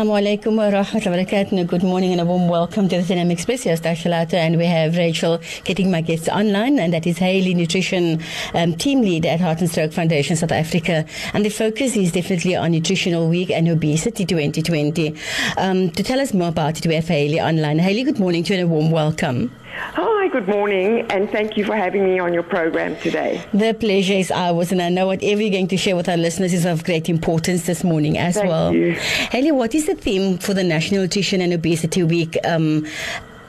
Assalamu alaikum wa rahmatullahi. Good morning and a warm welcome to the Cinema Express. Here's and we have Rachel getting my guests online and that is Haley, Nutrition um, Team Lead at Heart and Stroke Foundation South Africa. And the focus is definitely on Nutritional Week and Obesity 2020. Um, to tell us more about it, we have Haley online. Haley, good morning to you and a warm welcome. Hi, good morning, and thank you for having me on your program today. The pleasure is ours, and I know whatever you're going to share with our listeners is of great importance this morning as Thank well. you. Haley, what is the theme for the National Nutrition and Obesity Week um,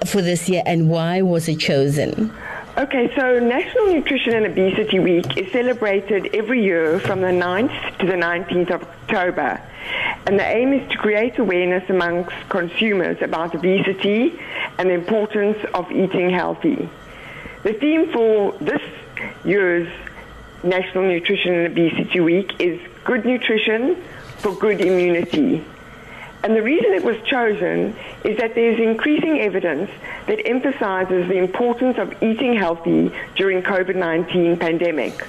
for this year, and why was it chosen? Okay, so National Nutrition and Obesity Week is celebrated every year from the 9th to the 19th of October. And the aim is to create awareness amongst consumers about obesity and the importance of eating healthy. The theme for this year's National Nutrition and Obesity Week is Good Nutrition for Good Immunity. And the reason it was chosen is that there's increasing evidence that emphasizes the importance of eating healthy during COVID-19 pandemic.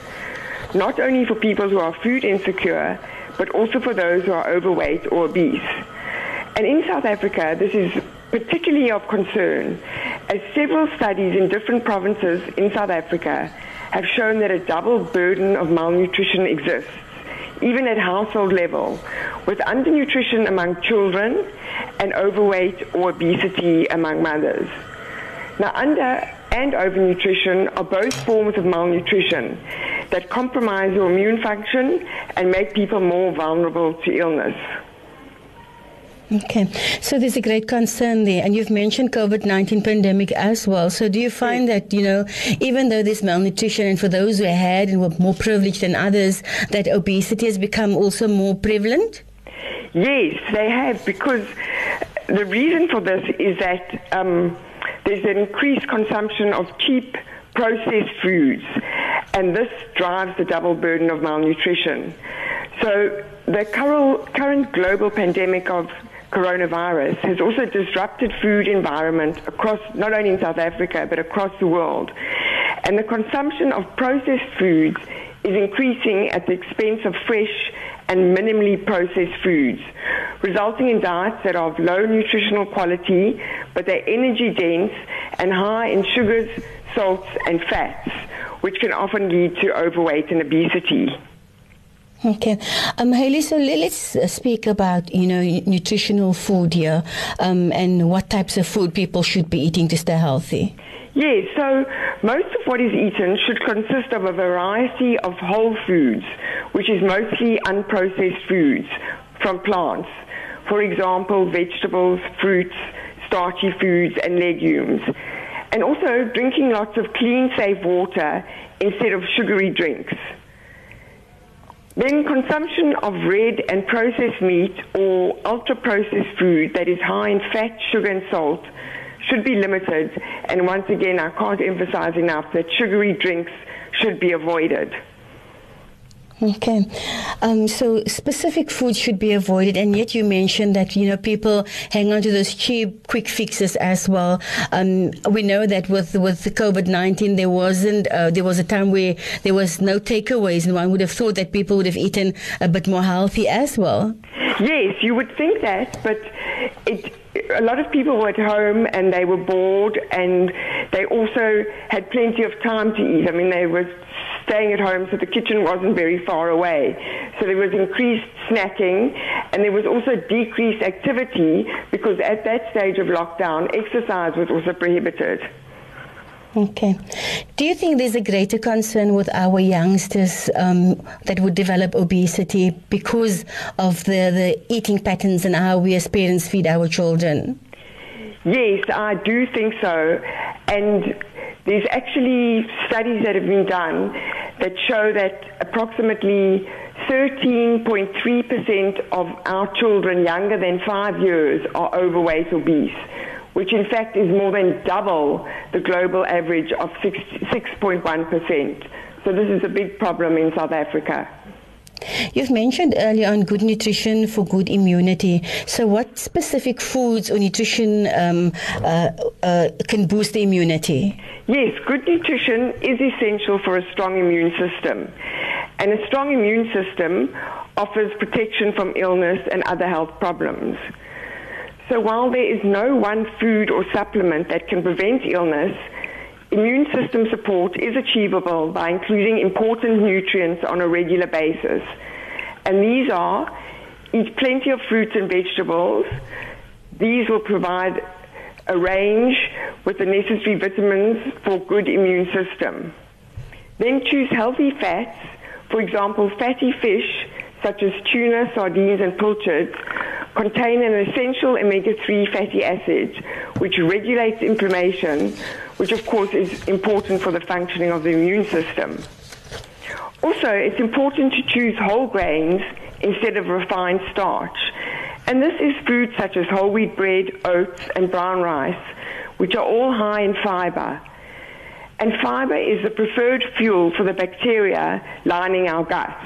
Not only for people who are food insecure, but also for those who are overweight or obese. And in South Africa, this is particularly of concern as several studies in different provinces in South Africa have shown that a double burden of malnutrition exists even at household level, with undernutrition among children and overweight or obesity among mothers. Now, under and overnutrition are both forms of malnutrition that compromise your immune function and make people more vulnerable to illness. Okay, so there's a great concern there, and you've mentioned COVID 19 pandemic as well. So, do you find that, you know, even though there's malnutrition, and for those who had and were more privileged than others, that obesity has become also more prevalent? Yes, they have, because the reason for this is that um, there's an increased consumption of cheap processed foods, and this drives the double burden of malnutrition. So, the current, global pandemic of coronavirus has also disrupted food environment across not only in South Africa but across the world. And the consumption of processed foods is increasing at the expense of fresh and minimally processed foods, resulting in diets that are of low nutritional quality, but they're energy dense and high in sugars, salts, and fats, which can often lead to overweight and obesity. Okay, um, Haley. So le- let's speak about you know nutritional food here, um, and what types of food people should be eating to stay healthy. Yes, so most of what is eaten should consist of a variety of whole foods, which is mostly unprocessed foods from plants. For example, vegetables, fruits, starchy foods, and legumes. And also drinking lots of clean, safe water instead of sugary drinks. Then consumption of red and processed meat or ultra processed food that is high in fat, sugar, and salt should be limited. And once again, I can't emphasize enough that sugary drinks should be avoided. Okay, um, so specific foods should be avoided, and yet you mentioned that you know people hang on to those cheap, quick fixes as well. Um, we know that with with COVID nineteen, there wasn't uh, there was a time where there was no takeaways, and one would have thought that people would have eaten a bit more healthy as well. Yes, you would think that, but it, a lot of people were at home and they were bored, and they also had plenty of time to eat. I mean, they were staying at home, so the kitchen wasn't very far away. So there was increased snacking, and there was also decreased activity because at that stage of lockdown, exercise was also prohibited. Okay. Do you think there's a greater concern with our youngsters um, that would develop obesity because of the, the eating patterns and how we as parents feed our children? Yes, I do think so. And there's actually studies that have been done that show that approximately 13.3% of our children younger than five years are overweight or obese, which in fact is more than double the global average of 6, 6.1%. So this is a big problem in South Africa. You've mentioned earlier on good nutrition for good immunity. So, what specific foods or nutrition um, uh, uh, can boost the immunity? Yes, good nutrition is essential for a strong immune system. And a strong immune system offers protection from illness and other health problems. So, while there is no one food or supplement that can prevent illness, Immune system support is achievable by including important nutrients on a regular basis. And these are eat plenty of fruits and vegetables. These will provide a range with the necessary vitamins for good immune system. Then choose healthy fats, for example, fatty fish such as tuna, sardines, and pilchards contain an essential omega-3 fatty acid which regulates inflammation, which of course is important for the functioning of the immune system. Also, it's important to choose whole grains instead of refined starch. And this is foods such as whole wheat bread, oats, and brown rice, which are all high in fiber. And fiber is the preferred fuel for the bacteria lining our gut.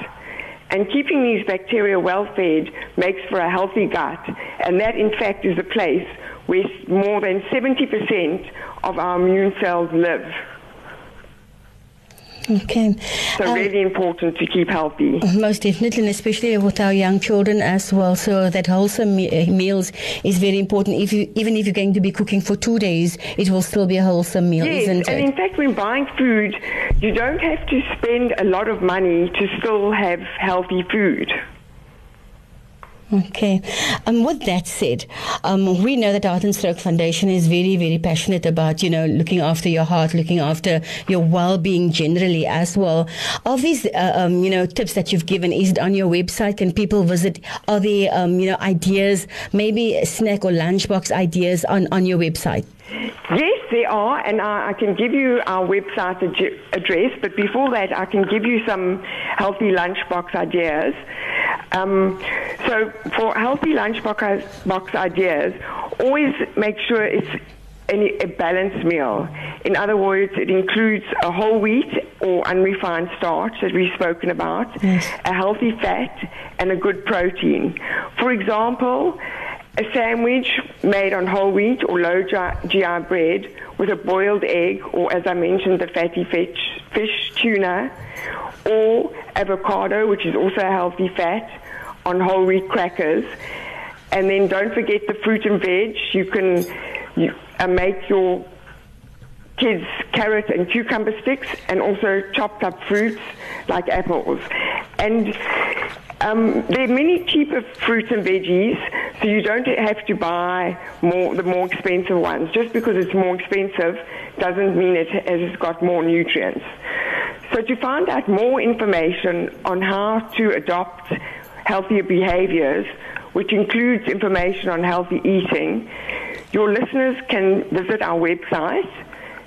And keeping these bacteria well fed makes for a healthy gut. And that, in fact, is a place where more than 70% of our immune cells live. Okay. So Um, really important to keep healthy. Most definitely, and especially with our young children as well. So that wholesome me- uh, meals is very important. If you, even if you're going to be cooking for two days, it will still be a wholesome meal, Yes, isn't and it? in fact, when buying food, you don't have to spend a lot of money to still have healthy food. Okay. Um, with that said, um, we know that Heart and Stroke Foundation is very, very passionate about, you know, looking after your heart, looking after your well-being generally as well. Of these, uh, um, you know, tips that you've given, is it on your website? Can people visit? Are there, um, you know, ideas, maybe snack or lunchbox ideas on, on your website? Yes, there are, and I, I can give you our website ad- address, but before that, I can give you some healthy lunchbox ideas. Um, so, for healthy lunchbox box ideas, always make sure it's any, a balanced meal. In other words, it includes a whole wheat or unrefined starch that we've spoken about, a healthy fat, and a good protein. For example, a sandwich made on whole wheat or low GI bread with a boiled egg, or as I mentioned, the fatty fish, fish tuna, or avocado, which is also a healthy fat, on whole wheat crackers. And then don't forget the fruit and veg. You can you, uh, make your kids carrot and cucumber sticks and also chopped up fruits like apples. And um, there are many cheaper fruits and veggies, so you don't have to buy more the more expensive ones. Just because it's more expensive doesn't mean it has got more nutrients. So to find out more information on how to adopt healthier behaviors, which includes information on healthy eating, your listeners can visit our website.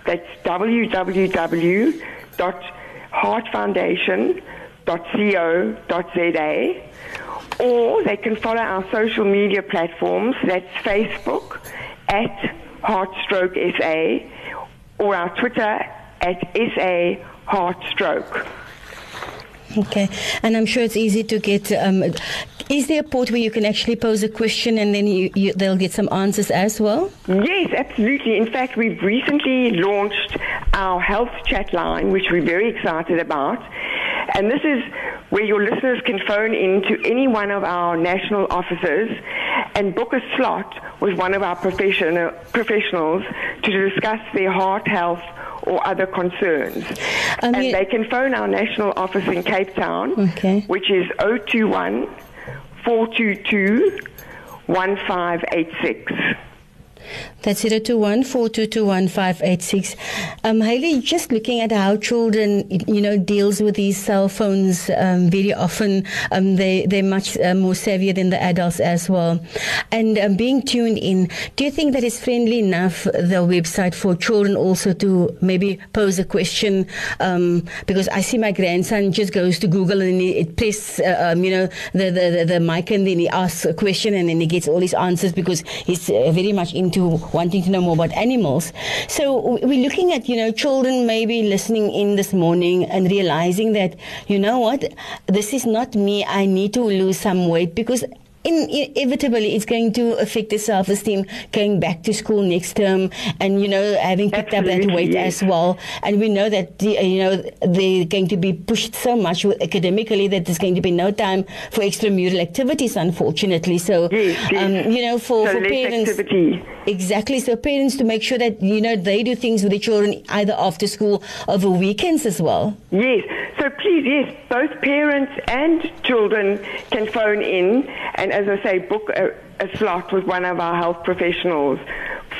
That's www.heartfoundation.co.za or they can follow our social media platforms. That's Facebook at Heartstroke SA or our Twitter at SA Heartstroke. Okay, and I'm sure it's easy to get. Um, is there a port where you can actually pose a question and then you, you, they'll get some answers as well? Yes, absolutely. In fact, we've recently launched our health chat line, which we're very excited about. And this is where your listeners can phone in to any one of our national offices and book a slot with one of our professional, professionals to discuss their heart health or other concerns. Um, and you- they can phone our national office in Cape Town, Okay. which is 021 422 1586. That's 021 4221586. Um, Hayley, just looking at how children, you know, deals with these cell phones um, very often, um, they, they're much uh, more savvier than the adults as well. And um, being tuned in, do you think that is friendly enough, the website, for children also to maybe pose a question? Um, because I see my grandson just goes to Google and he it press, uh, um, you know, the, the, the, the mic and then he asks a question and then he gets all his answers because he's uh, very much into wanting to know more about animals. So we're looking at, you know, children maybe listening in this morning and realizing that, you know what, this is not me. I need to lose some weight because inevitably it's going to affect the self-esteem going back to school next term and you know having picked Absolutely, up that weight as well and we know that the, you know they're going to be pushed so much academically that there's going to be no time for extramural activities unfortunately so Yes, yes. um, you know for, So for parents activity. exactly so parents to make sure that you know they do things with the children either after school or over weekends as well Yes. So please, yes, both parents and children can phone in and, as I say, book a, a slot with one of our health professionals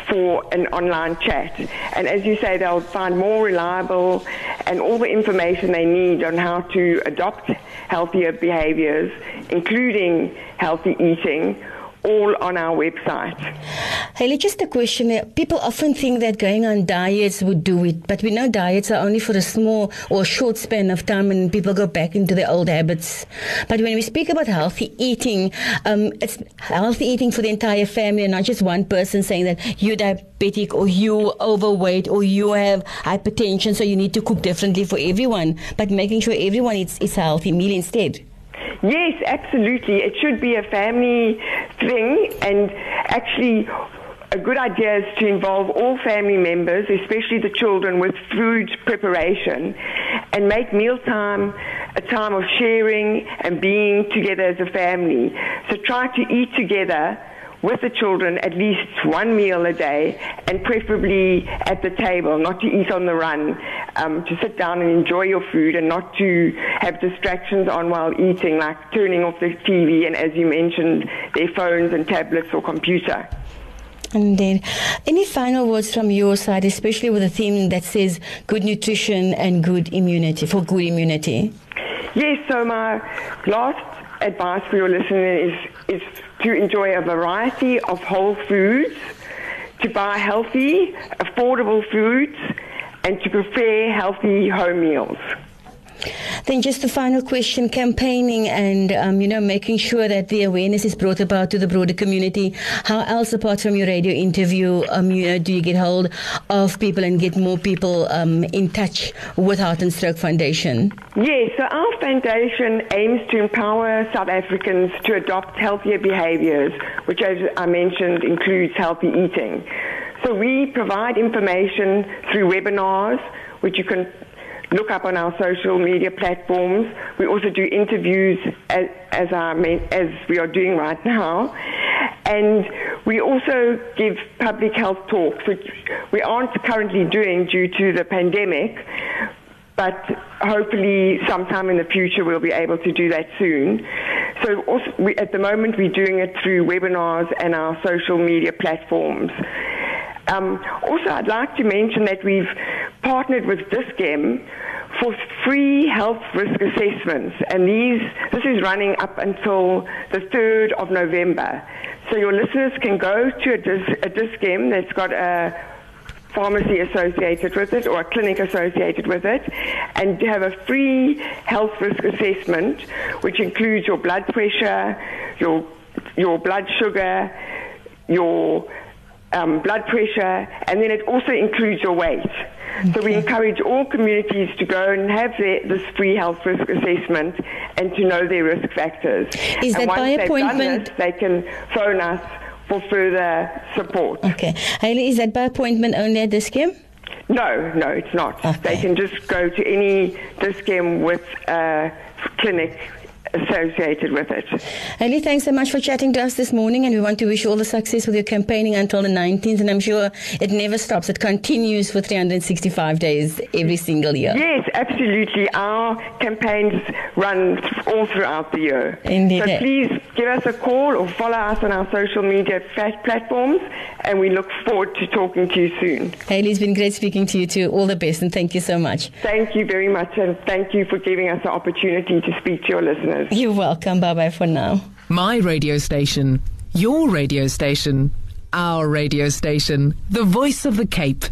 for an online chat. And as you say, they'll find more reliable and all the information they need on how to adopt healthier behaviors, including healthy eating, all on our website. Haley, just a question. People often think that going on diets would do it, but we know diets are only for a small or short span of time and people go back into their old habits. But when we speak about healthy eating, um, it's healthy eating for the entire family and not just one person saying that you're diabetic or you're overweight or you have hypertension, so you need to cook differently for everyone, but making sure everyone eats a healthy meal instead. Yes, absolutely. It should be a family thing, and actually, a good idea is to involve all family members, especially the children, with food preparation, and make mealtime a time of sharing and being together as a family. So try to eat together with the children at least one meal a day and preferably at the table, not to eat on the run, um, to sit down and enjoy your food and not to have distractions on while eating, like turning off the TV and, as you mentioned, their phones and tablets or computer. Indeed. Any final words from your side, especially with a theme that says good nutrition and good immunity, for good immunity? Yes, so my last advice for your listeners is, is to enjoy a variety of whole foods, to buy healthy, affordable foods, and to prepare healthy home meals. Then just the final question, campaigning and, um, you know, making sure that the awareness is brought about to the broader community. How else, apart from your radio interview, um, you know, do you get hold of people and get more people um, in touch with Heart and Stroke Foundation? Yes, so our foundation aims to empower South Africans to adopt healthier behaviors, which, as I mentioned, includes healthy eating. So we provide information through webinars, which you can look up on our social media platforms. We also do interviews as, as, as we are doing right now. And we also give public health talks, which we aren't currently doing due to the pandemic, but hopefully sometime in the future we'll be able to do that soon. So we, at the moment we're doing it through webinars and our social media platforms. Um, also, I'd like to mention that we've partnered with Dis-Chem for free health risk assessments, and these this is running up until the 3rd of November. So your listeners can go to a, dis, a Dis-Chem that's got a pharmacy associated with it or a clinic associated with it and have a free health risk assessment which includes your blood pressure, your your blood sugar, your um, blood pressure, and then it also includes your weight. So we encourage all communities to go and have their, this free health risk assessment and to know their risk factors. Is and that by appointment? this, they can phone us for further support. Okay. Hayley, is that by appointment only at the scheme? No, no, it's not. Okay. They can just go to any Dis-Chem with a clinic associated with it. Haley, thanks so much for chatting to us this morning, and we want to wish you all the success with your campaigning until the 19th. And I'm sure it never stops; it continues for 365 days every single year. Yes, absolutely. Our campaigns run all throughout the year. Indeed. So please give us a call or follow us on our social media platforms, and we look forward to talking to you soon. Haley, it's been great speaking to you too. All the best, and thank you so much. Thank you very much, and thank you for giving us the opportunity to speak to your listeners. You're welcome. Bye bye for now. My radio station, your radio station, our radio station, the voice of the Cape.